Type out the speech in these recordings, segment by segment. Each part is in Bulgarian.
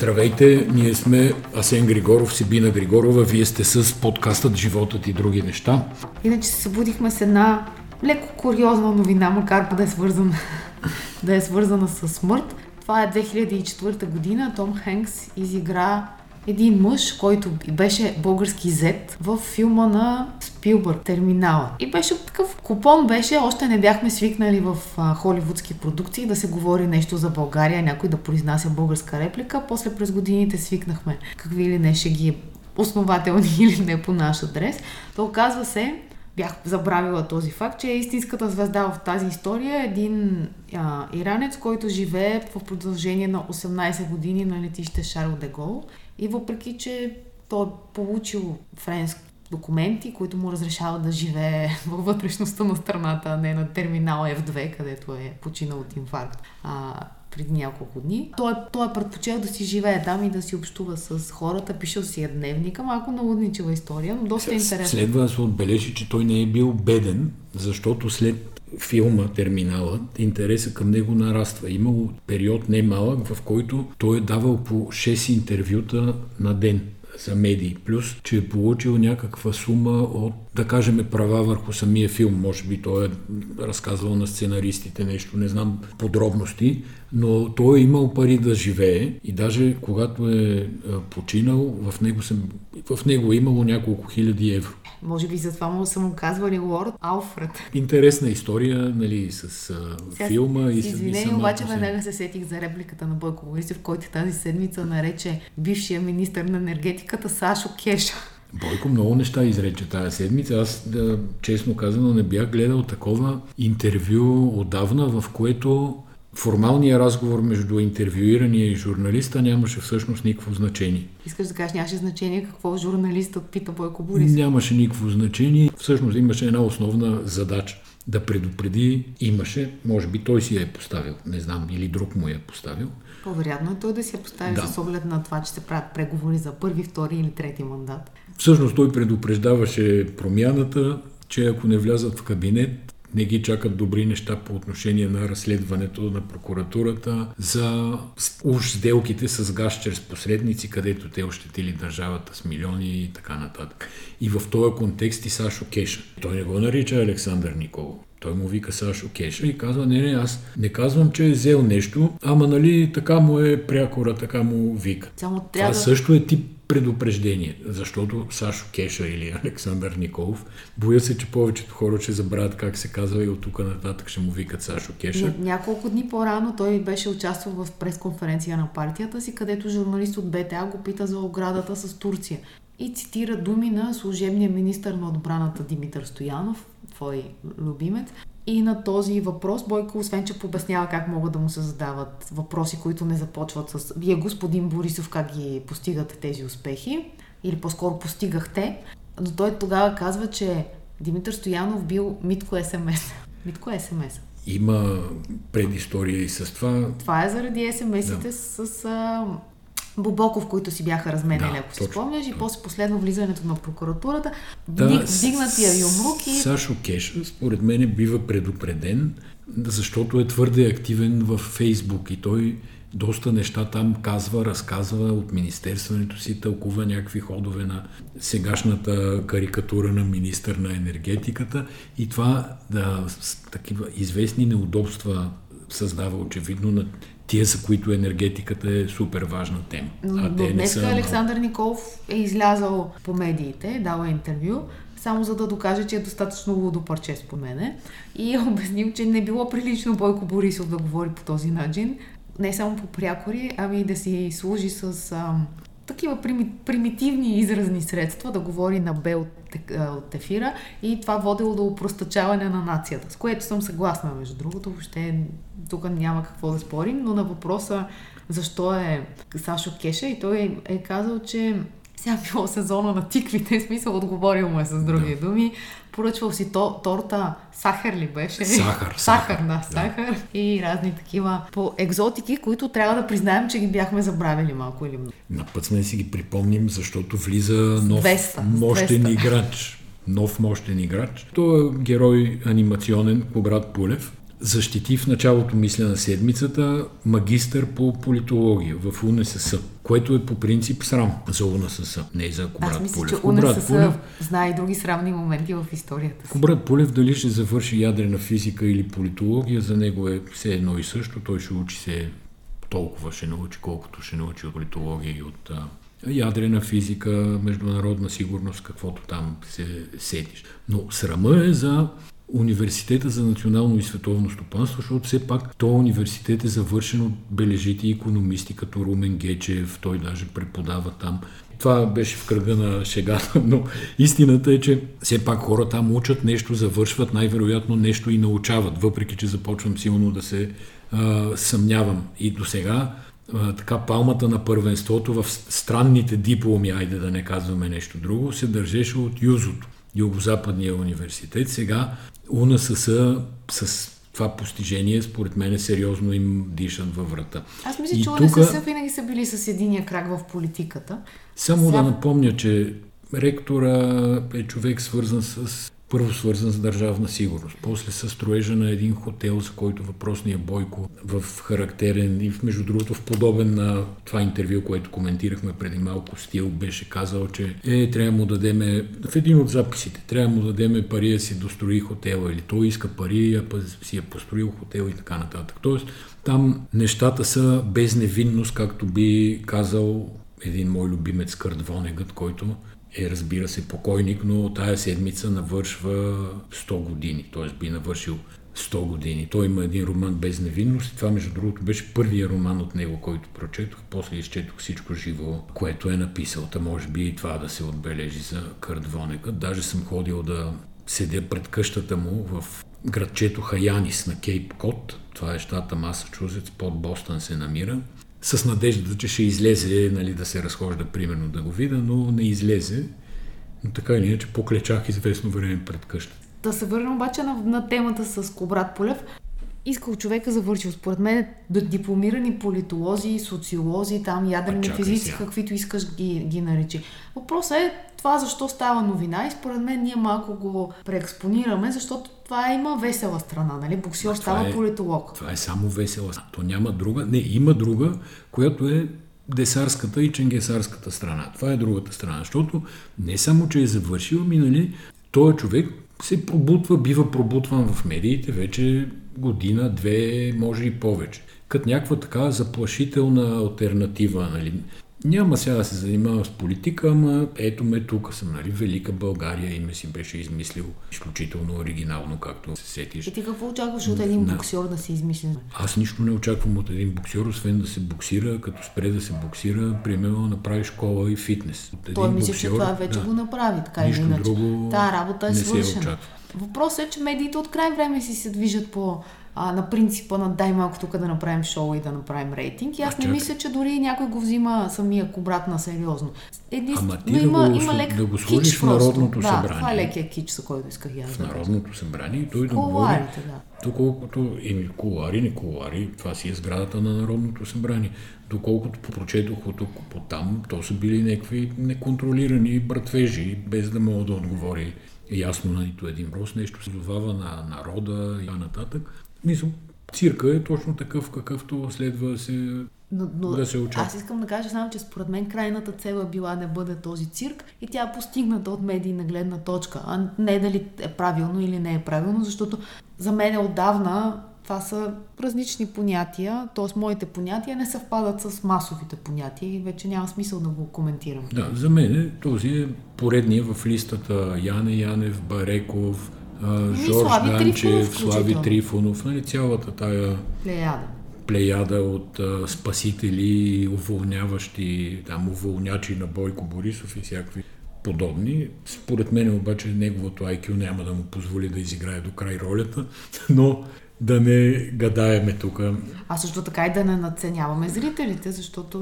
Здравейте, ние сме Асен Григоров, Сибина Григорова. Вие сте с подкастът Животът и други неща. Иначе се събудихме с една леко куриозна новина, макар да е свързана, да е свързана с смърт. Това е 2004 година. Том Хенкс изигра един мъж, който беше български зет в филма на Спилбърг, Терминала. И беше такъв купон беше, още не бяхме свикнали в а, холивудски продукции да се говори нещо за България, някой да произнася българска реплика. После през годините свикнахме какви ли не ще ги основателни или не по наш адрес. То оказва се, бях забравила този факт, че истинската звезда в тази история е един а, иранец, който живее в продължение на 18 години на летище Шарл де Гол. И въпреки, че той е получил френски документи, които му разрешават да живее във вътрешността на страната, а не на терминал F2, където е починал от инфаркт а, преди няколко дни. Той, той е предпочел да си живее там и да си общува с хората, пишел си е дневника, малко налудничева история, но доста интересна. Следва да се отбележи, че той не е бил беден, защото след филма Терминалът, интереса към него нараства. Имало период не малък, в който той е давал по 6 интервюта на ден за медии. Плюс, че е получил някаква сума от, да кажем, права върху самия филм. Може би той е разказвал на сценаристите нещо, не знам подробности, но той е имал пари да живее и даже когато е починал, в него, съм, в него е имало няколко хиляди евро. Може би затова му са му казвали Лорд Алфред. Интересна история, нали, с а, филма и с Извинение, обаче веднага се сетих за репликата на Бойко Борисов, който тази седмица нарече бившия министр на енергетиката Сашо Кеша. Бойко много неща изрече тази седмица. Аз, да, честно казано, не бях гледал такова интервю отдавна, в което формалният разговор между интервюирания и журналиста нямаше всъщност никакво значение. Искаш да кажеш, нямаше значение какво журналистът пита Бойко Борисов? Нямаше никакво значение. Всъщност имаше една основна задача да предупреди, имаше, може би той си я е поставил, не знам, или друг му я е поставил. По-вероятно е той да си я постави да. с оглед на това, че се правят преговори за първи, втори или трети мандат. Всъщност той предупреждаваше промяната, че ако не влязат в кабинет, не ги чакат добри неща по отношение на разследването на прокуратурата, за уж сделките с газ чрез посредници, където те ощетили държавата с милиони и така нататък. И в този контекст и Сашо Кеша. Той не го нарича Александър Николов. Той му вика Сашо Кеша и казва, не, не, аз не казвам, че е взел нещо, ама нали така му е прякора, така му вика. Само трябва... Това също е тип предупреждение, защото Сашо Кеша или Александър Николов, боя се, че повечето хора ще забравят как се казва и от тук нататък ще му викат Сашо Кеша. Ня- няколко дни по-рано той беше участвал в пресконференция на партията си, където журналист от БТА го пита за оградата с Турция. И цитира думи на служебния министр на отбраната Димитър Стоянов, твой любимец, и на този въпрос Бойко, освен че побеснява как могат да му се задават въпроси, които не започват с Вие, господин Борисов, как ги постигате тези успехи, или по-скоро постигахте, но той тогава казва, че Димитър Стоянов бил Митко СМС. Митко СМС. Има предистория и с това. Това е заради СМС-ите да. с а, Бобоков, които си бяха разменили, да, ако си спомняш, и после последно влизането на прокуратурата, да, вдигнатия юмрук и... Сашо Кеш, според мен, бива предупреден, защото е твърде активен в Фейсбук и той доста неща там казва, разказва от Министерството си, тълкува някакви ходове на сегашната карикатура на министър на енергетиката. И това да, такива известни неудобства създава очевидно на тия, за които енергетиката е супер важна тема. А те днес са... Александър Николов е излязал по медиите, дал е интервю, само за да докаже, че е достатъчно лудо парче с мене и е обяснил, че не било прилично Бойко Борисов да говори по този начин, не само по прякори, ами да си служи с ам, такива примитивни изразни средства, да говори на Б от, от ефира и това водило до упростачаване на нацията, с което съм съгласна, между другото, въобще тук няма какво да спорим, но на въпроса защо е Сашо Кеша и той е казал, че сега било сезона на тиквите, смисъл отговорил му е с други да. думи. Поръчвал си то, торта, сахар ли беше? Сахар. Сахар, да, сахар. Да. И разни такива по екзотики, които трябва да признаем, че ги бяхме забравили малко или много. На път сме да си ги припомним, защото влиза нов 200, мощен 200. играч. Нов мощен играч. Той е герой анимационен по брат Пулев защити в началото, мисля, на седмицата магистър по политология в УНСС, което е по принцип срам за УНСС, не и за Кобрат Аз мисля, Полев. че Кобрат УНСС Полев, знае и други срамни моменти в историята си. Кобрат Полев дали ще завърши ядрена физика или политология, за него е все едно и също. Той ще учи се толкова ще научи, колкото ще научи от политология и от ядрена физика, международна сигурност, каквото там се сетиш. Но срама е за Университета за национално и световно стопанство, защото все пак то университет е завършен от бележити економисти, като Румен Гечев, той даже преподава там. Това беше в кръга на шегата, но истината е, че все пак хора там учат нещо, завършват най-вероятно нещо и научават, въпреки че започвам силно да се а, съмнявам. И до сега така палмата на първенството в странните дипломи, айде да не казваме нещо друго, се държеше от Юзото, Югозападния университет. Сега УНСС с това постижение, според мен, сериозно им дишат във врата. Аз мисля, че тука... УНСС винаги са били с единия крак в политиката. Само Сега... да напомня, че ректора е човек свързан с първо свързан с държавна сигурност, после с строежа на един хотел, за който въпросния Бойко в характерен и между другото в подобен на това интервю, което коментирахме преди малко стил, беше казал, че е, трябва му дадеме, в един от записите, трябва му дадеме пари да си дострои хотела или той иска пари, а си е построил хотел и така нататък. Тоест, там нещата са без невинност, както би казал един мой любимец Кърт който е, разбира се, покойник, но тая седмица навършва 100 години, т.е. би навършил 100 години. Той има един роман без невинност и това, между другото, беше първия роман от него, който прочетох. После изчетох всичко живо, което е написал. Та може би и това да се отбележи за Кърт Вонека. Даже съм ходил да седя пред къщата му в градчето Хаянис на Кейп Кот. Това е щата Масачузетс, под Бостън се намира с надеждата, че ще излезе нали, да се разхожда, примерно да го видя, но не излезе. Но така или иначе поклечах известно време пред къщата. Да се върнем обаче на, на темата с Кобрат Полев. Искал човека завършил, според мен, дипломирани политолози, социолози, там ядрени физици, каквито искаш ги, ги наречи. Въпросът е това защо става новина и според мен ние малко го преекспонираме, защото това има весела страна, нали? Боксиор става е, политолог. Това е само весела. То няма друга. Не, има друга, която е десарската и ченгесарската страна. Това е другата страна, защото не само, че е завършил, ми, нали, този човек се пробутва, бива пробутван в медиите вече година, две, може и повече. Като някаква така заплашителна альтернатива. Нали. Няма сега да се занимавам с политика, ама ето ме тук съм, нали, Велика България име си беше измислил изключително оригинално, както се сетиш. И ти какво очакваш от един на... боксер да се измисли? Аз нищо не очаквам от един боксер, освен да се боксира, като спре да се боксира, примерно направи школа и фитнес. От Той мисли, че това вече да. го направи, така или иначе. Друго Та работа е свършена. Въпросът е, че медиите от край време си се движат по а, на принципа на дай малко тук да направим шоу и да направим рейтинг. И аз не мисля, че дори някой го взима самия кобрат на сериозно. Единствено, Ама ти има, да го, има лек да го сложиш в Народното да, събрание. това е лекия кич, за който исках я В Народното събрание и той да говори. Да. Доколкото и кулари, не кулари, това си е сградата на Народното събрание. Доколкото прочетох от тук по там, то са били някакви неконтролирани братвежи, без да мога да отговори ясно на нито един въпрос, нещо се на народа и нататък. Мисля, цирка е точно такъв, какъвто следва се, но, но, да се очаква. Аз искам да кажа само, че според мен крайната цел е била да бъде този цирк и тя е постигната от медийна гледна точка, а не дали е правилно или не е правилно, защото за мен отдавна това са различни понятия, т.е. моите понятия не съвпадат с масовите понятия и вече няма смисъл да го коментирам. Да, за мен този е поредния в листата Яне Янев, Бареков, Жорж Ганчев, Слави Трифонов, нали, цялата тая плеяда, плеяда от а, спасители, уволняващи, там уволнячи на Бойко Борисов и всякакви подобни. Според мен обаче неговото IQ няма да му позволи да изиграе до край ролята, но да не гадаеме тук. А също така и да не надценяваме зрителите, защото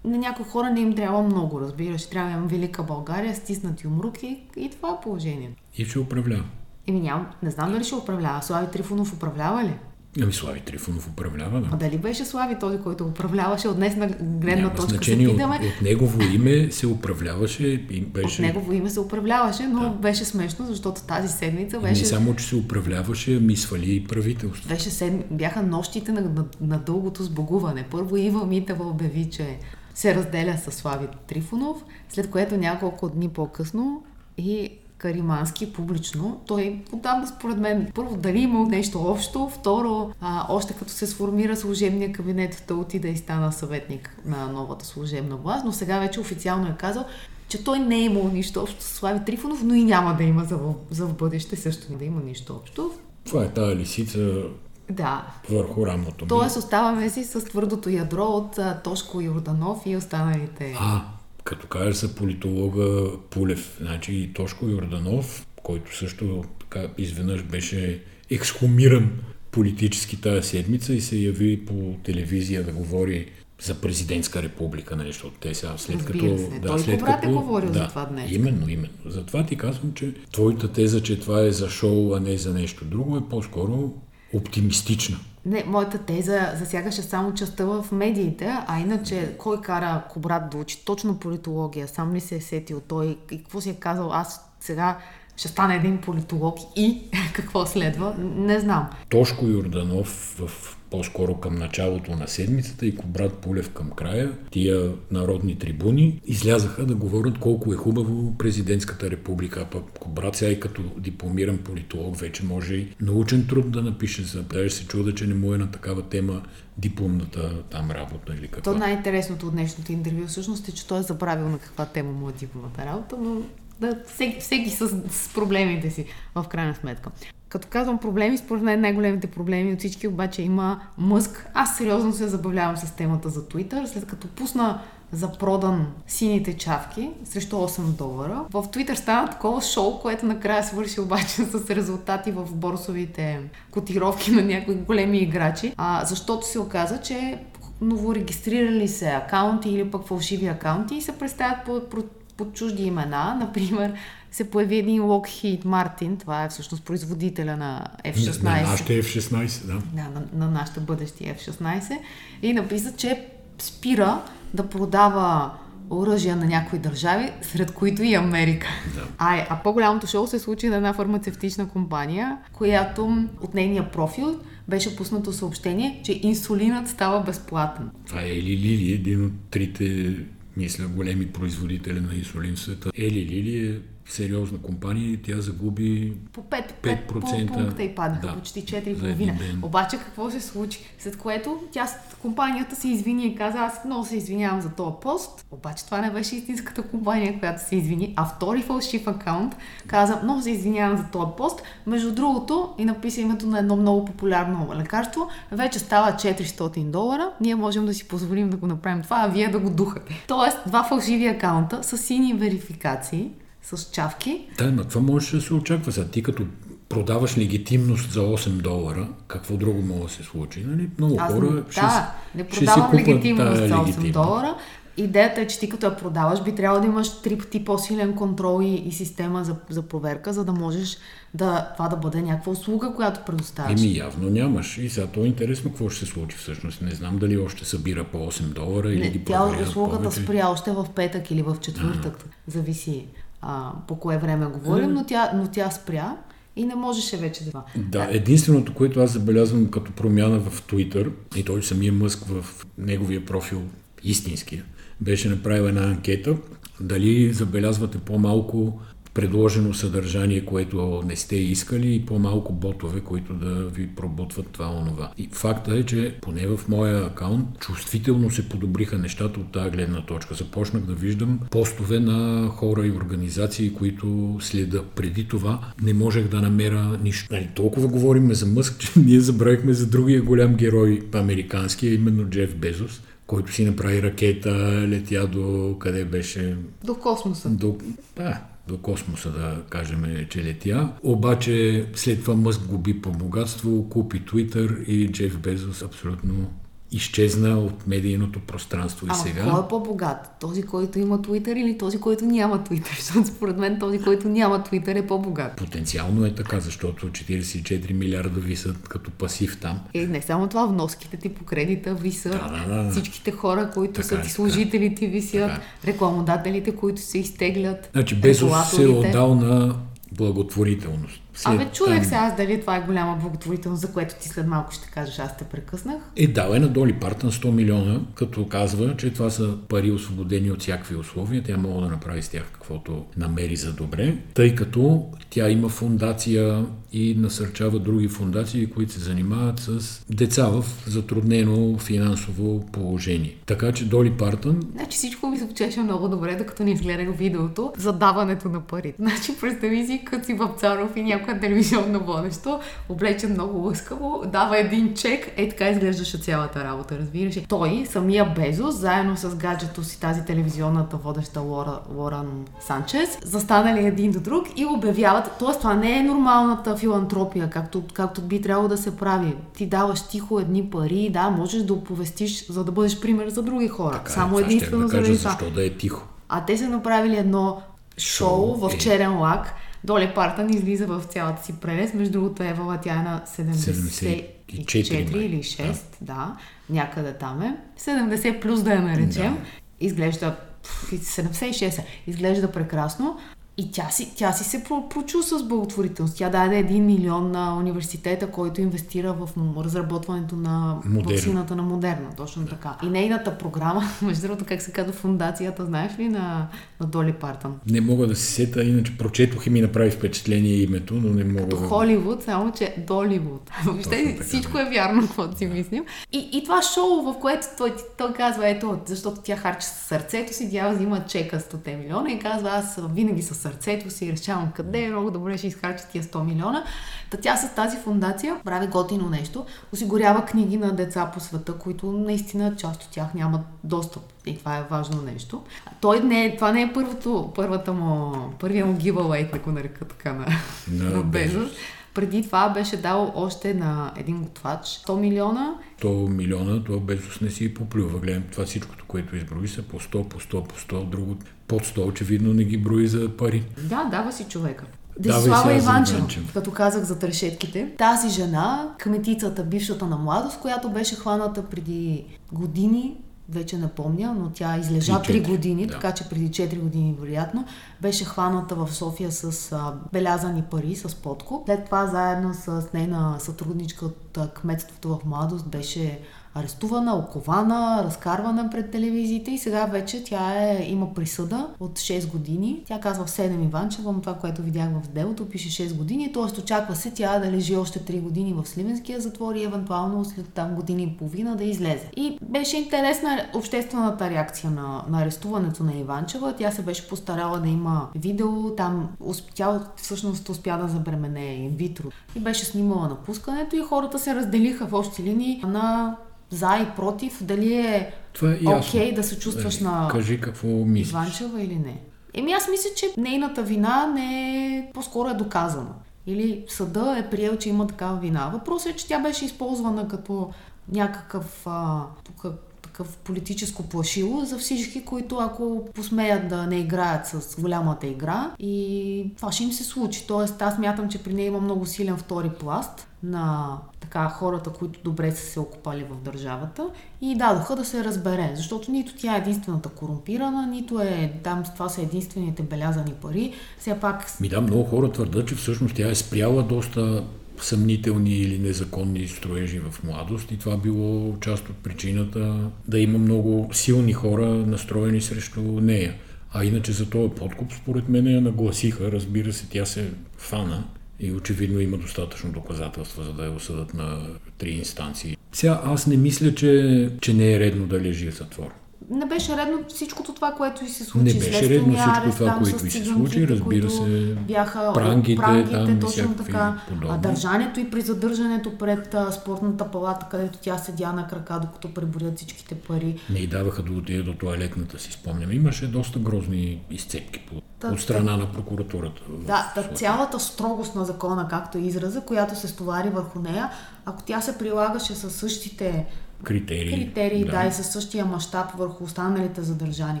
на някои хора не им трябва много, разбираш. Трябва имам велика България, стиснати умруки и това е положението. И ще управлява. Еми нямам, не знам дали ще управлява. Слави Трифонов управлява ли? Ами Слави Трифонов управлява, да. А дали беше Слави този, който управляваше от днес на гледна Няма точка значение. се От, питаме? от негово име се управляваше и От беше... негово име се управляваше, но Да. беше смешно, защото тази седмица Не беше, само, че се управляваше, ами свали и правителство. беше седми... бяха нощите на, на, на дългото сбогуване. Първо Ива Митева обяви, че се разделя с Слави Трифонов, след което няколко дни по-късно и Каримански публично. Той отдавна според мен, първо дали имал нещо общо, второ, а, още като се сформира служебния кабинет, той отида и стана съветник на новата служебна власт, но сега вече официално е казал, че той не е имал нищо общо с Слави Трифонов, но и няма да има за, за в бъдеще също да има нищо общо. Това е тази лисица Да, върху рамото. Тоест оставаме си с твърдото ядро от а, Тошко Йорданов и останалите. А, като кажеш за политолога Пулев, значи и Тошко Йорданов, който също така изведнъж беше ексхумиран политически тази седмица и се яви по телевизия да говори за президентска република, нещо от те сега, след Разбира като... се. Той Кобрат е говорил за това днес. Именно, именно. Затова ти казвам, че твоята теза, че това е за шоу, а не за нещо друго, е по-скоро оптимистична. Не, моята теза засягаше само частта в медиите, а иначе кой кара Кобрат да учи точно политология? Сам ли се е сетил той? И какво си е казал? Аз сега ще стана един политолог и какво следва? Не знам. Тошко Йорданов в по-скоро към началото на седмицата и Кобрат Пулев към края, тия народни трибуни, излязаха да говорят колко е хубаво президентската република. А пък Кобрат сега и като дипломиран политолог вече може и научен труд да напише. За даже се чуда, че не му е на такава тема дипломната там работа или каква. То най-интересното от днешното интервю всъщност е, че той е забравил на каква тема му е дипломата работа, но да, всеки, всеки с, с проблемите си, в крайна сметка. Като казвам проблеми, според мен най-големите проблеми от всички обаче има Мъск. Аз сериозно се забавлявам с темата за Twitter, след като пусна за продан сините чавки срещу 8 долара. В Twitter стана такова шоу, което накрая свърши обаче с резултати в борсовите котировки на някои големи играчи, а, защото се оказа, че новорегистрирали се акаунти или пък фалшиви акаунти и се представят под, под, чужди имена. Например, се появи един Lockheed Martin, това е всъщност производителя на F-16. На нашите F-16, да. Да, на, на нашите бъдещи F-16. И написа, че спира да продава оръжия на някои държави, сред които и Америка. Да. А, а по-голямото шоу се случи на една фармацевтична компания, която от нейния профил беше пуснато съобщение, че инсулинът става безплатен. Това е Ели Лили, един от трите, мисля, големи производители на инсулин в света. Ели Лили е сериозна компания и тя загуби По 5, 5% 5 пункта и паднаха да, почти за един 4,5. ден. Обаче какво се случи? След което тя, компанията се извини и каза, аз много се извинявам за този пост. Обаче това не беше истинската компания, която се извини, а втори фалшив акаунт каза, много се извинявам за този пост. Между другото и написа името на едно много популярно лекарство, вече става 400 долара. Ние можем да си позволим да го направим това, а вие да го духате. Тоест, два фалшиви акаунта с сини верификации, с чавки, Да, но това може да се очаква. Сега ти като продаваш легитимност за 8 долара, какво друго може да се случи? Нали? Много Аз хора не, ще, да, не ще си продавам легитимност за 8 легитимност. долара. Идеята е, че ти като я продаваш, би трябвало да имаш три пъти по-силен контрол и, и система за, за проверка, за да можеш да, това да бъде някаква услуга, която предоставяш. Еми явно нямаш. И сега то е интересно какво ще се случи всъщност. Не знам дали още събира по 8 долара или ги Не, тя услугата повече. спря още в петък или в четвъртък, зависи а, по кое време говорим, но тя, но тя спря и не можеше вече да... Да, единственото, което аз забелязвам като промяна в Twitter, и той самия Мъск в неговия профил истинския, беше направил една анкета, дали забелязвате по-малко предложено съдържание, което не сте искали и по-малко ботове, които да ви пробутват това онова. И факта е, че поне в моя акаунт чувствително се подобриха нещата от тази гледна точка. Започнах да виждам постове на хора и организации, които следа. Преди това не можех да намеря нищо. Нали, толкова говорим за Мъск, че ние забравихме за другия голям герой американски, именно Джеф Безос, който си направи ракета, летя до къде беше До космоса. до, да, до космоса, да кажем, че летя. Обаче след това Мъск губи по богатство, купи Twitter и Джеф Безос абсолютно изчезна от медийното пространство и а, сега. кой е по-богат? Този, който има Twitter или този, който няма Twitter? Защото според мен този, който няма Twitter е по-богат. Потенциално е така, защото 44 милиарда висят като пасив там. И не само това, вноските ти по кредита висят, да, да, да. всичките хора, които така, са ти служители ти висят, така. рекламодателите, които се изтеглят. Значи Безос се е отдал на благотворителност. След, Абе, чудех се аз дали това е голяма благотворителност, за което ти след малко ще кажеш, аз те прекъснах. Е, дал е на Доли Партън 100 милиона, като казва, че това са пари освободени от всякакви условия. Тя мога да направи с тях каквото намери за добре, тъй като тя има фундация и насърчава други фундации, които се занимават с деца в затруднено финансово положение. Така че Доли Партън... Значи всичко ми се звучеше много добре, докато не изгледах видеото за даването на пари. Значи представи си, като си Бабцаров и някоя телевизионно водещо, облечен много лъскаво, дава един чек, е така изглеждаше цялата работа, разбираш. Той, самия Безос, заедно с гаджето си тази телевизионната водеща Лора, Лоран Санчес, застанали един до друг и обявяват, т.е. това не е нормалната филантропия, както, както би трябвало да се прави. Ти даваш тихо едни пари, да, можеш да оповестиш, за да бъдеш пример за други хора. Така, Само е, единствено да заради това. защо да е тихо. А те са направили едно шоу в е. черен лак. Доли Партън излиза в цялата си прелест. Между другото, Евала, тя е на 74 74, или 6, да. да, някъде там е. 70 плюс да я наречем. Да. Изглежда 76 изглежда прекрасно. И тя си, тя си се прочу с благотворителност. Тя даде 1 милион на университета, който инвестира в разработването на Модерна. вакцината на Модерна. Точно да. така. И нейната програма, между другото, как се казва фундацията, знаеш ли, на, на Доли Партън? Не мога да се сета, иначе прочетох и ми направи впечатление името, но не мога Като да... Холивуд, само че Доливуд. Въобще така, всичко е вярно, каквото си мислим. И, и това шоу, в което той, той казва, ето, защото тя харчи със сърцето си, тя взима чека 100 милиона и казва, аз винаги със сърцето си решавам къде е, много добре ще изхарча тия 100 милиона. Та тя с тази фундация прави готино нещо, осигурява книги на деца по света, които наистина част от тях нямат достъп. И това е важно нещо. Той не е, това не е първото, първата му, първия му giveaway, да го нарека така на, На на Безос. Преди това беше дал още на един готвач 100 милиона. 100 милиона, това Безос не си поплюва. Гледам това всичкото, което изброи са по 100, по 100, по 100, друго под 100 очевидно не ги брои за пари. Да, дава си човека. Десислава Иванчева, Иванчева. като казах за трешетките. Тази жена, кметицата, бившата на младост, която беше хваната преди години, вече не помня, но тя излежа Три, 3 четири, години, да. така че преди 4 години вероятно, беше хваната в София с а, белязани пари, с подкуп. След това заедно с нейна сътрудничка от а, кметството в младост беше арестувана, окована, разкарвана пред телевизиите и сега вече тя е, има присъда от 6 години. Тя казва в 7 Иванчева, но това, което видях в делото, пише 6 години, т.е. очаква се тя да лежи още 3 години в Сливенския затвор и евентуално след там години и половина да излезе. И беше интересна обществената реакция на, на арестуването на Иванчева. Тя се беше постарала да има видео, там тя всъщност успя да забремене инвитро и беше снимала напускането и хората се разделиха в общи линии на за и против, дали е Това е ясно. окей да се чувстваш Нали, на Кажи какво мислиш. Иванчева или не. Еми аз мисля, че нейната вина не е, по-скоро е доказана. Или съда е приел, че има такава вина. Въпросът е, че тя беше използвана като някакъв а, тук, такъв политическо плашило за всички, които ако посмеят да не играят с голямата игра и това ще им се случи. Тоест аз мятам, че при нея има много силен втори пласт на така хората, които добре са се окупали в държавата и дадоха да се разбере, защото нито тя е единствената корумпирана, нито е там това са единствените белязани пари. Все пак Ми да, много хора твърдят, че всъщност тя е спряла доста съмнителни или незаконни строежи в младост и това било част от причината да има много силни хора настроени срещу нея. А иначе за този подкуп, според мен, я нагласиха. Разбира се, тя се фана и очевидно има достатъчно доказателства, за да я осъдат на три инстанции. Сега аз не мисля, че, че не е редно да лежи в затвор. Не беше редно всичкото това, което и се случи. Не беше редно всичко това, там което и се случи, разбира се, Бяха прангите, прангите там и точно така. подобни. Държането и при задържането пред а, спортната палата, където тя седя на крака, докато преборят всичките пари. Не й даваха да отиде до туалетната си, спомням. Имаше доста грозни изцепки по Та, от страна на прокуратурата. Да, та цялата строгост на закона, както е израза, която се стовари върху нея, ако тя се прилагаше със същите критерии, критерии да. да, и със същия мащаб върху останалите задържани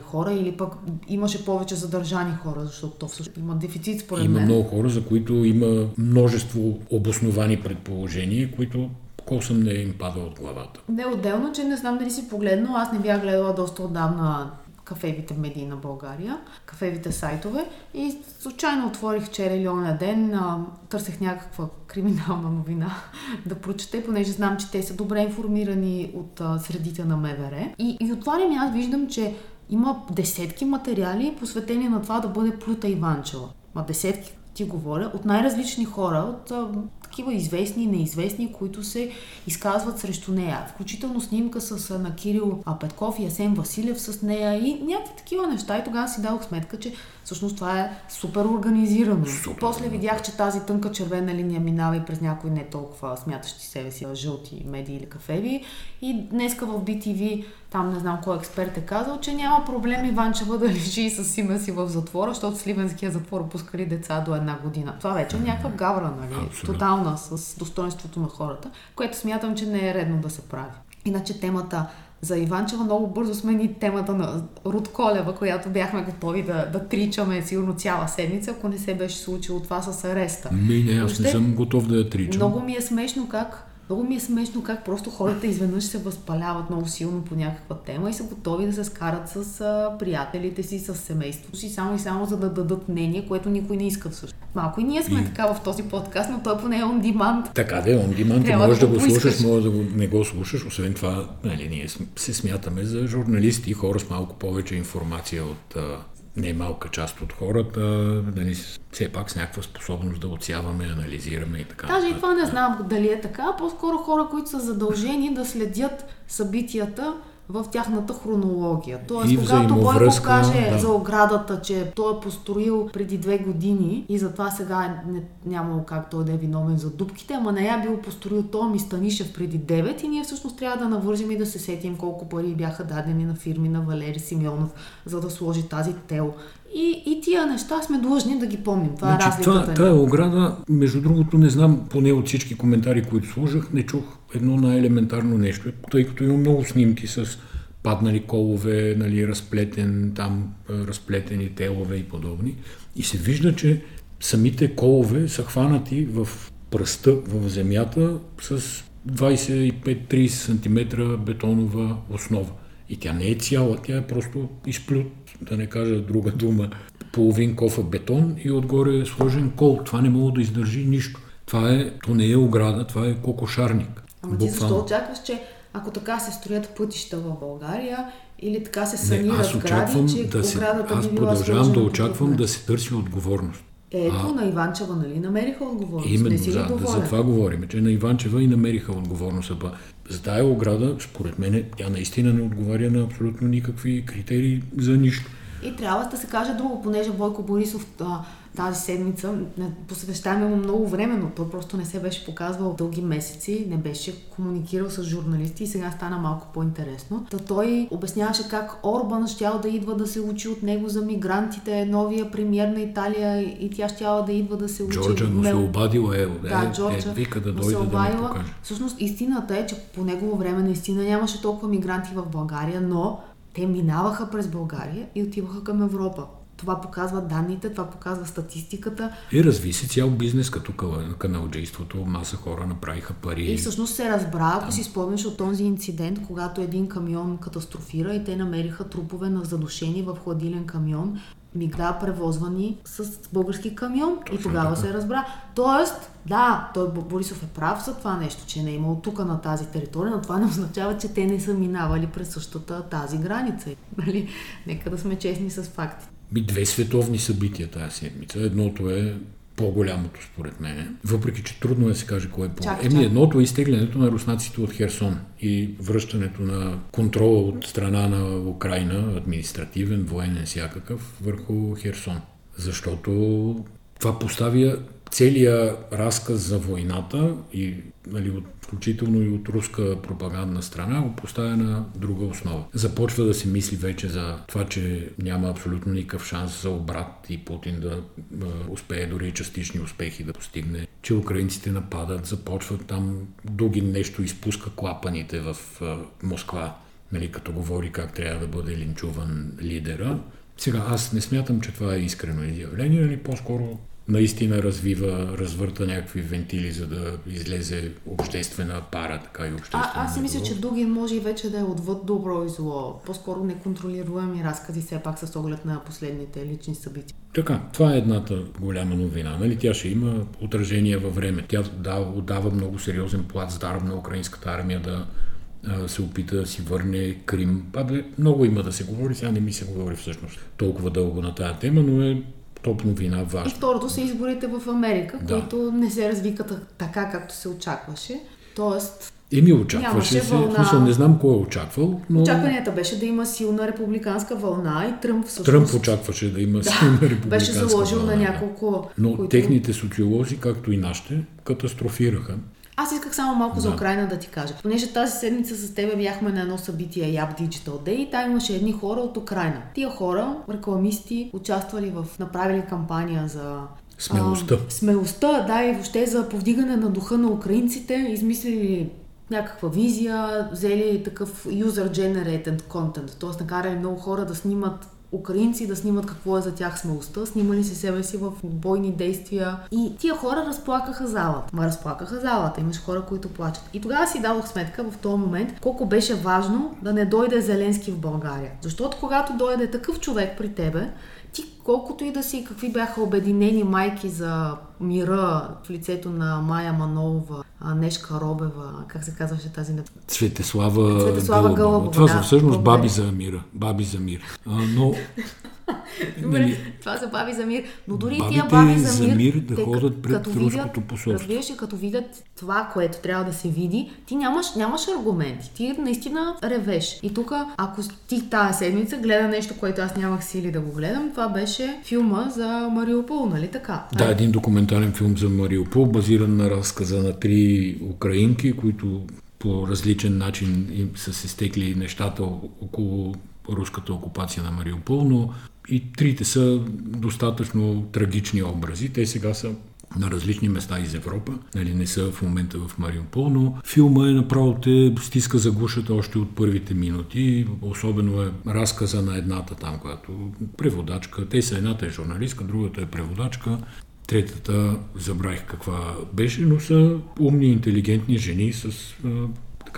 хора, или пък имаше повече задържани хора, защото то всъщност има дефицит според има мен. Има много хора, за които има множество обосновани предположения, които косъм не им пада от главата. Не, отделно, че не знам дали си погледнал, аз не бях гледала доста отдавна кафевите медии на България, кафевите сайтове и случайно отворих вчера или оня ден, а, търсех някаква криминална новина да прочете, понеже знам, че те са добре информирани от а, средите на МВР. И, и отварям и аз виждам, че има десетки материали, посветени на това да бъде Плюта Иванчева. Ма десетки ти говоря, от най-различни хора, от такива известни и неизвестни, които се изказват срещу нея. Включително снимка с на Кирил Петков и Асен Василев с нея и някакви такива неща. И тогава си дадох сметка, че всъщност това е супер организирано. Супер. После видях, че тази тънка червена линия минава и през някои не толкова смятащи себе си жълти медии или кафеви. И днеска в BTV, там не знам кой експерт е казал, че няма проблем Иванчева да лежи с сина си в затвора, защото Сливенския затвор пускали деца до една година. Това вече е някаква гавра, нали? Абсолютно. Тотална с достоинството на хората, което смятам, че не е редно да се прави. Иначе темата за Иванчева много бързо смени темата на Руд Колева, която бяхме готови да, да тричаме сигурно цяла седмица, ако не се беше случило това с ареста. Ми, не, аз не съм готов да я тричам. Много ми е смешно как много ми е смешно как просто хората изведнъж се възпаляват много силно по някаква тема и са готови да се скарат с а, приятелите си, с семейството си, само и само за да дадат мнение, което никой не иска всъщност. Малко и ние сме и... така в този подкаст, но той поне е on demand. Така да е, on demand. Трябва можеш да, да го слушаш, може да го, не го слушаш. Освен това, нали, ние се смятаме за журналисти, хора с малко повече информация от не малка част от хората, нали, все пак с някаква способност да отсяваме, анализираме и така. Даже и това не знам дали е така, по-скоро хора, които са задължени да следят събитията в тяхната хронология. Тоест, и когато Бойко каже да. за оградата, че той е построил преди две години и затова сега не, нямало как той да е виновен за дупките, ама не я бил построил Томи Станишев преди 9 и ние всъщност трябва да навържим и да се сетим колко пари бяха дадени на фирми на Валери Симеонов, за да сложи тази тел. И, и тия неща сме длъжни да ги помним. Това е значи, е разликата. Това, тая ограда, между другото, не знам, поне от всички коментари, които служах, не чух едно най-елементарно нещо, тъй като има много снимки с паднали колове, нали, разплетен, там разплетени телове и подобни. И се вижда, че самите колове са хванати в пръста, в земята с 25-30 см бетонова основа. И тя не е цяла, тя е просто изплют, да не кажа друга дума, половин кофа бетон и отгоре е сложен кол. Това не мога да издържи нищо. Това е, то не е ограда, това е кокошарник. Ама ти защо очакваш, че ако така се строят пътища в България или така се санират сгради, че да се, Аз продължавам да очаквам да се търси отговорност. Ето, а, на Иванчева, нали, намериха отговорност. Именно, не си за, да, за това говорим, че на Иванчева и намериха отговорност. За тая ограда, според мен, тя наистина не отговаря на абсолютно никакви критерии за нищо. И трябва да се каже друго, понеже Бойко Борисов а, тази седмица. Посвещаваме му много време, но той просто не се беше показвал дълги месеци, не беше комуникирал с журналисти и сега стана малко по-интересно. Та той обясняваше как Орбан щял да идва да се учи от него за мигрантите, новия премьер на Италия и тя щяла да идва да се учи. Джорджа му се обадила, е, да, е, Джорджа, е, вика да дойде да му покаже. Всъщност истината е, че по негово време наистина нямаше толкова мигранти в България, но те минаваха през България и отиваха към Европа. Това показва данните, това показва статистиката. И разви се цял бизнес като каналджейството. Маса хора направиха пари. И всъщност се разбра, ако да. си спомняш от този инцидент, когато един камион катастрофира и те намериха трупове на задушени в хладилен камион, мигда превозвани с български камион. Точно и тогава така. се разбра. Тоест, да, той Борисов е прав за това нещо, че не е имал тук на тази територия, но това не означава, че те не са минавали през същата тази граница. Нали? Нека да сме честни с фактите. Ми две световни събития тази седмица. Едното е по-голямото, според мен. Въпреки, че трудно е да се каже кое е по чак, Еми, едното е изтеглянето на руснаците от Херсон и връщането на контрола от страна на Украина, административен, военен, всякакъв, върху Херсон. Защото това поставя целият разказ за войната и нали, от, включително и от руска пропагандна страна го поставя на друга основа. Започва да се мисли вече за това, че няма абсолютно никакъв шанс за обрат и Путин да успее дори частични успехи да постигне, че украинците нападат, започват там други нещо изпуска клапаните в Москва, нали, като говори как трябва да бъде линчуван лидера. Сега, аз не смятам, че това е искрено изявление, или по-скоро наистина развива, развърта някакви вентили, за да излезе обществена пара, така и обществена. А, аз си мисля, че Дугин може и вече да е отвъд добро и зло. По-скоро неконтролируеми разкази, все пак с оглед на последните лични събития. Така, това е едната голяма новина. Нали? Тя ще има отражение във време. Тя да, отдава много сериозен плат даром на украинската армия да се опита да си върне Крим. Абе, много има да се говори, сега не ми се говори всъщност толкова дълго на тая тема, но е топ новина, важно. И второто са изборите в Америка, да. които не се развикат така, както се очакваше. Тоест, Еми, очакваше се. Вълна... Смисъл, не знам кой е очаквал, но... Очакванията беше да има силна републиканска вълна и Тръмп всъщност... Тръмп очакваше да има да, силна републиканска беше заложил вълна, на няколко... Но които... техните социолози, както и нашите, катастрофираха. Аз исках само малко да. за Украина да ти кажа. Понеже тази седмица с тебе бяхме на едно събитие Yap Digital Day и там имаше едни хора от Украина. Тия хора, рекламисти, участвали в, направили кампания за Смелостта. А, смелостта, да, и въобще за повдигане на духа на украинците, измислили някаква визия, взели такъв user-generated content, т.е. накарали много хора да снимат украинци да снимат какво е за тях смелостта, снимали си себе си в бойни действия и тия хора разплакаха залата. Ма разплакаха залата, имаш хора, които плачат. И тогава си дадох сметка в този момент колко беше важно да не дойде Зеленски в България. Защото когато дойде такъв човек при тебе, ти колкото и да си какви бяха обединени майки за мира в лицето на Майя Манолова, Нешка Робева, как се казваше тази на... Цветеслава, Цветеслава Гълъбова. Това да, са всъщност баби за мира. Баби за мир. А, но Добре, нали, това са баби за мир. Но дори тия баби за мир, за мир да те, ходят пред като руското посолство. Разбираш като видят това, което трябва да се види, ти нямаш, нямаш аргументи. Ти наистина ревеш. И тук, ако ти тази седмица гледа нещо, което аз нямах сили да го гледам, това беше филма за Мариупол, нали така? Да, един документален филм за Мариупол, базиран на разказа на три украинки, които по различен начин им са се стекли нещата около руската окупация на Мариупол, но и трите са достатъчно трагични образи. Те сега са на различни места из Европа, нали, не са в момента в Мариупол, но филма е направо те стиска за гушата още от първите минути. Особено е разказа на едната там, която преводачка. Те са едната е журналистка, другата е преводачка. Третата забравих каква беше, но са умни, интелигентни жени с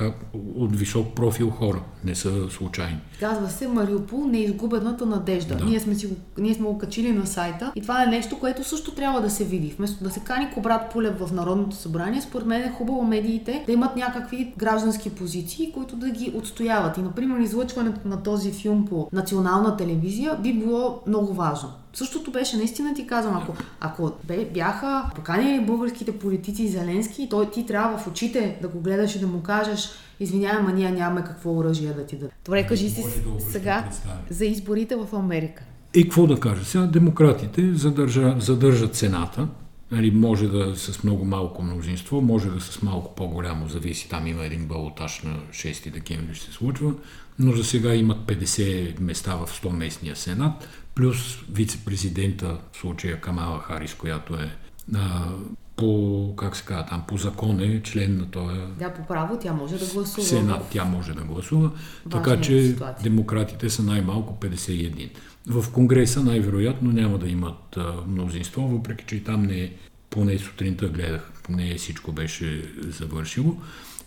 така, от висок профил хора, не са случайни. Казва се Мариупол, неизгубената надежда. Да. Ние, сме си ние сме го качили на сайта и това е нещо, което също трябва да се види. Вместо да се кани Кобрат Пулев в Народното събрание, според мен е хубаво медиите да имат някакви граждански позиции, които да ги отстояват. И, например, излъчването на този филм по национална телевизия би било много важно. Същото беше, наистина ти казвам, ако, ако бяха поканили българските политици Зеленски, той ти трябва в очите да го гледаш и да му кажеш, извинявай, ма ние нямаме какво оръжие да ти даде. Добре, кажи си да сега за изборите в Америка. И какво да кажа? Сега демократите задържа, задържат цената, Нали, може да с много малко мнозинство, може да с малко по-голямо, зависи. Там има един балотаж на 6 декември ще се случва, но за сега имат 50 места в 100 местния сенат плюс вице-президента, в случая Камала Харис, която е а, по, как се казва там, по закон е член на този... Да, по право тя може да гласува. Сенат тя може да гласува, така че ситуация. демократите са най-малко 51. В Конгреса най-вероятно няма да имат а, мнозинство, въпреки че и там не е, поне сутринта гледах, не всичко беше завършило.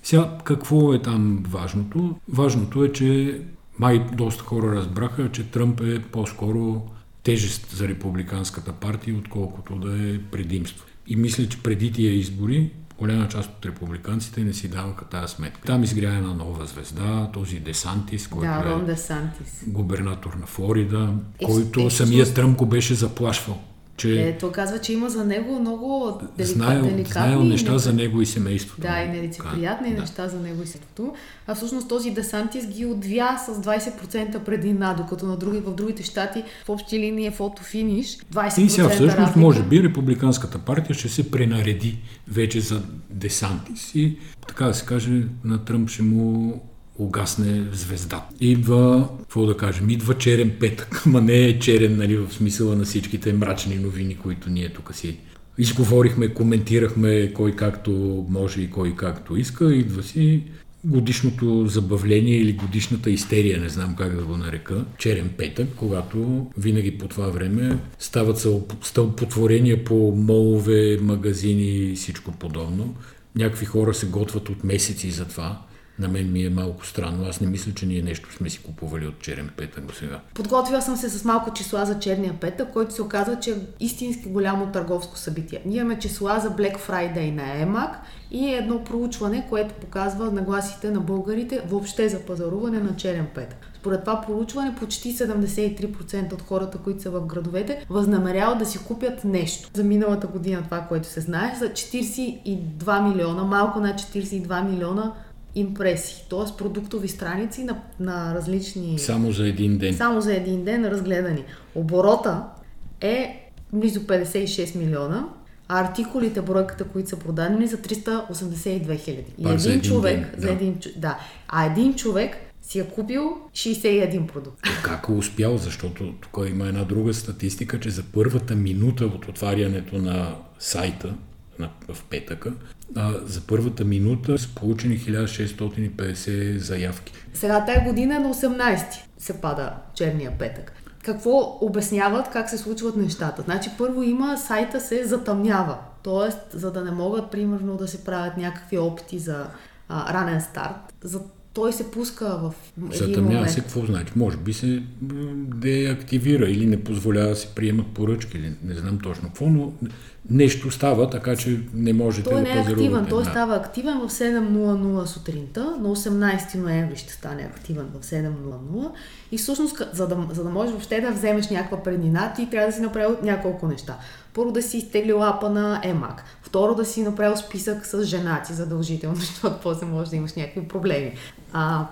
Сега, какво е там важното? Важното е, че май доста хора разбраха, че Тръмп е по-скоро тежест за републиканската партия, отколкото да е предимство. И мисля, че преди тия избори голяма част от републиканците не си даваха тази сметка. Там изгря една нова звезда, този Десантис, който да, е Десантис. губернатор на Флорида, е, който е, Тръмп го беше заплашвал че Е, той казва, че има за него много делика, знаел, деликатни знаел неща не- за него и семейството. Да, и нелицеприятни Да. неща за него и семейството. А всъщност този Десантис ги отвя с 20% предина, докато на други, в другите щати в общи линии е фото-финиш. 20% И сега всъщност, разлика. може би, Републиканската партия ще се пренареди вече за Десантис и, така да се каже, на Тръмп ще му угасне звезда. Идва, какво да кажем, идва черен петък, ама не е черен, нали, в смисъла на всичките мрачни новини, които ние тук си изговорихме, коментирахме кой както може и кой както иска. Идва си годишното забавление или годишната истерия, не знам как да го нарека, черен петък, когато винаги по това време стават стълп- стълпотворения по молове, магазини и всичко подобно. Някакви хора се готвят от месеци за това. На мен ми е малко странно. Аз не мисля, че ние нещо сме си купували от черен петък до сега. Подготвила съм се с малко числа за черния петък, който се оказа, че е истински голямо търговско събитие. Ние имаме числа за Black Friday на EMAG и едно проучване, което показва нагласите на българите въобще за пазаруване на черен петък. Според това проучване почти 73% от хората, които са в градовете, възнамеряват да си купят нещо. За миналата година това, което се знае, са 42 милиона, малко над 42 милиона импресии, т.е. продуктови страници на, на различни... Само за един ден. Само за един ден разгледани. Оборота е близо 56 милиона, а артикулите, бройката, които са продадени, са 382 хиляди. И Пак за един един човек, ден, за да. един, да, а един човек си е купил 61 продукт. Как е успял? Защото тук има една друга статистика, че за първата минута от отварянето на сайта на, в петъка, а, за първата минута са получени 1650 заявки. Сега тая година е на 18 се пада черния петък. Какво обясняват, как се случват нещата? Значи първо има, сайта се затъмнява. Тоест, за да не могат, примерно, да се правят някакви опити за а, ранен старт, за, той се пуска в един Затъмнява се, какво значи? Може би се деактивира или не позволява да се приемат поръчки, или не знам точно какво, но нещо става, така че не можете Той да не е активен, пазарувате. той Да. става активен в 7.00 сутринта, на 18 ноември ще стане активен в 7.00 и всъщност, за да, за да можеш въобще да вземеш някаква преднина, ти трябва да си направил няколко неща. Първо да си изтеглил апа на EMAG, второ да си направил списък с женати задължително, защото после може да имаш някакви проблеми. А,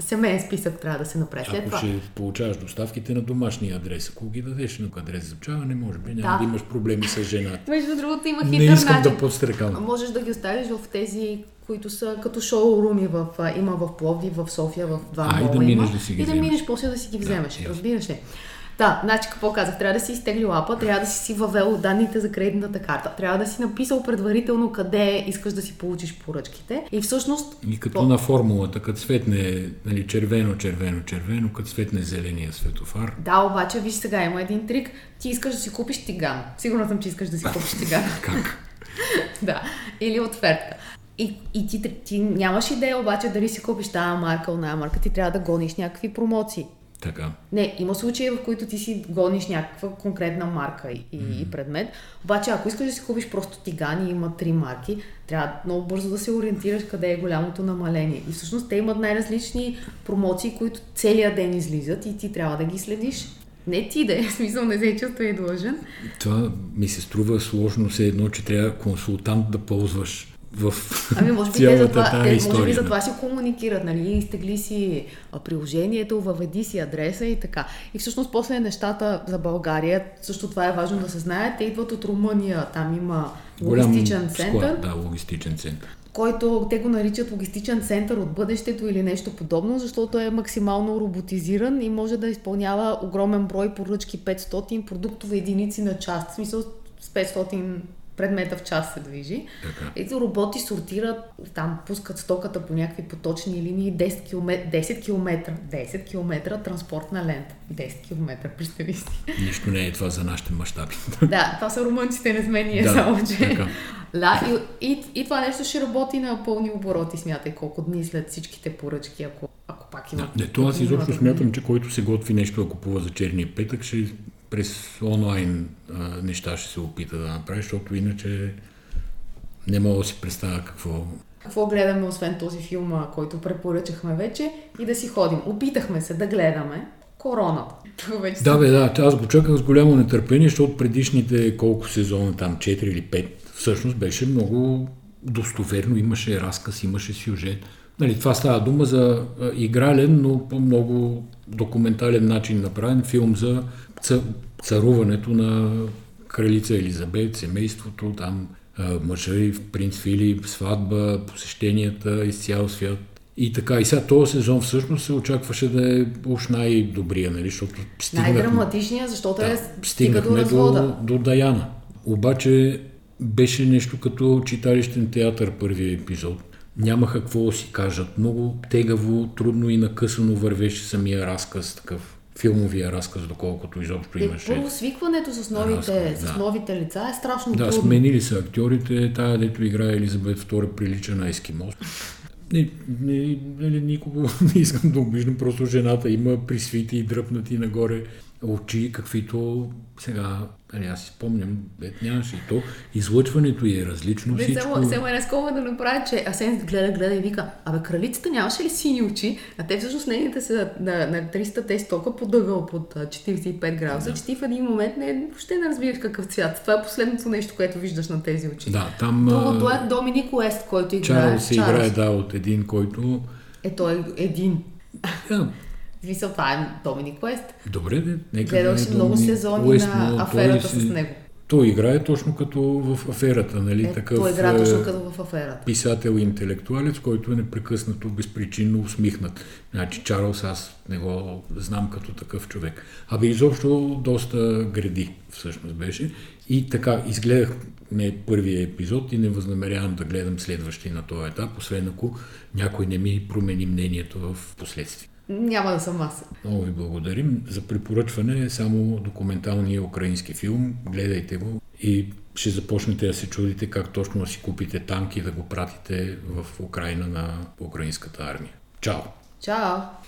семейен списък трябва да се направи. Ако това, ще получаваш доставките на домашния адрес, ако ги дадеш на адрес за пчелане, може би няма Да. да имаш проблеми с жената. между другото има Не хитър искам начин. да подстрекавам. Можеш да ги оставиш в тези, които са като шоуруми в, има в Пловдив, в София, в два А, и да минеш има. да си ги И да минеш после да си ги вземеш. ясно. разбираш ли? Да, значи какво казах? Трябва да си изтеглил апа, трябва да си си въвел данните за кредитната карта, трябва да си написал предварително къде искаш да си получиш поръчките. И всъщност... И като по- на формулата, като светне нали, червено, червено, червено, като светне зеления светофар. Да, обаче, виж сега, има един трик. Ти искаш да си купиш тиган. Сигурна съм, че искаш да си купиш тиган. Как? да, или отвертка. И, и ти, ти нямаш идея обаче дали си купиш тази марка, оная марка, ти трябва да гониш някакви промоции. Така. Не, има случаи, в които ти си гониш някаква конкретна марка и, и, и предмет. Обаче, ако искаш да си купиш просто тигани, има три марки, трябва много бързо да се ориентираш къде е голямото намаление. И всъщност те имат най-различни промоции, които целият ден излизат и ти трябва да ги следиш. Не ти да е, смисъл не се чувствай длъжен. Това ми се струва сложно все едно, че трябва консултант да ползваш в Ами, може би цялата това, тази те, история. може би за да. това си комуникират, нали? Изтегли си приложението, въведи си адреса и така. И всъщност после нещата за България, също това е важно да се знае, те идват от Румъния, там има Голям логистичен център, Склад, да, логистичен център. който те го наричат логистичен център от бъдещето или нещо подобно, защото е максимално роботизиран и може да изпълнява огромен брой поръчки 500 продуктови единици на час. В смисъл с 500 предмета в час се движи. Така. Ето роботи сортират, там пускат стоката по някакви поточни линии 10 км, 10 км, 10 км транспортна лента. 10 км, представи си. Нищо не е това за нашите мащаби. Да, това са румънците, не сме ние, Да, само че... така. Да, и, и, и това нещо ще работи на пълни обороти, смятай колко дни след всичките поръчки, ако, ако пак има. Не, то аз изобщо да смятам, че който се готви нещо да купува за черния петък, ще през онлайн а, неща ще се опита да направи, защото иначе не мога да си представя какво. Какво гледаме, освен този филм, който препоръчахме вече, и да си ходим. Опитахме се да гледаме короната. Вече Да, бе, да. Аз го чаках с голямо нетърпение, защото предишните колко сезона, там 4 или 5, всъщност беше много достоверно. Имаше разказ, имаше сюжет. Нали, това става дума за игрален, но по много документален начин направен филм за царуването на кралица Елизабет, семейството, там мъжа и принц Филип, сватба, посещенията из цял свят. И така, и сега този сезон всъщност се очакваше да е уж най-добрия, нали, защото стигнахме, Най-драматичният, защото да, е стига до стигнахме развода. до, до Даяна. Обаче беше нещо като читалищен театър първия епизод. Нямаха какво да си кажат. Много тегаво, трудно и накъсано вървеше самия разказ, такъв филмовия разказ, доколкото изобщо Е, имаше. първо свикването с новите, Разказ, с да. новите лица е страшно Да, трудно. сменили са актьорите. Тая, дето играе Елизабет II, прилича на ескимос. Не, не, не, никого не искам да обиждам, просто жената има присвити и дръпнати нагоре очи, каквито сега, нали, аз си спомням, бед нямаше и то. Излъчването й е различно. Не, всичко... само, само една скоба да направя, че Асен гледа, гледа и вика, абе кралицата нямаше ли сини очи? А те всъщност нейните са на, на 300 те стока под а, 45 градуса, Да. че ти в един момент не, въобще не разбираш какъв цвят. Това е последното нещо, което виждаш на тези очи. Да, там Другото а, е Доминик Уест, който играе. Чарлз се играе, да, от един, който... Е, той е един. Да, В Смисъл, това е Доминик Уест. добре, де, нека Гледал да е си много сезони Уест, на той аферата си- с него. Той играе точно като в аферата, нали? Е, такъв, той игра е, точно като в аферата. писател и интелектуалец, който е непрекъснато, безпричинно усмихнат. Значи Чарлз аз не го знам като такъв човек. Абе изобщо доста гради всъщност беше. И така, изгледахме първия епизод и не възнамерявам да гледам следващи на този етап, освен ако някой не ми промени мнението в последствие. Няма да съм аз. Много ви благодарим. За препоръчване е само документалния украински филм. Гледайте го и ще започнете да се чудите как точно да си купите танки и да го пратите в Украина на украинската армия. Чао! Чао!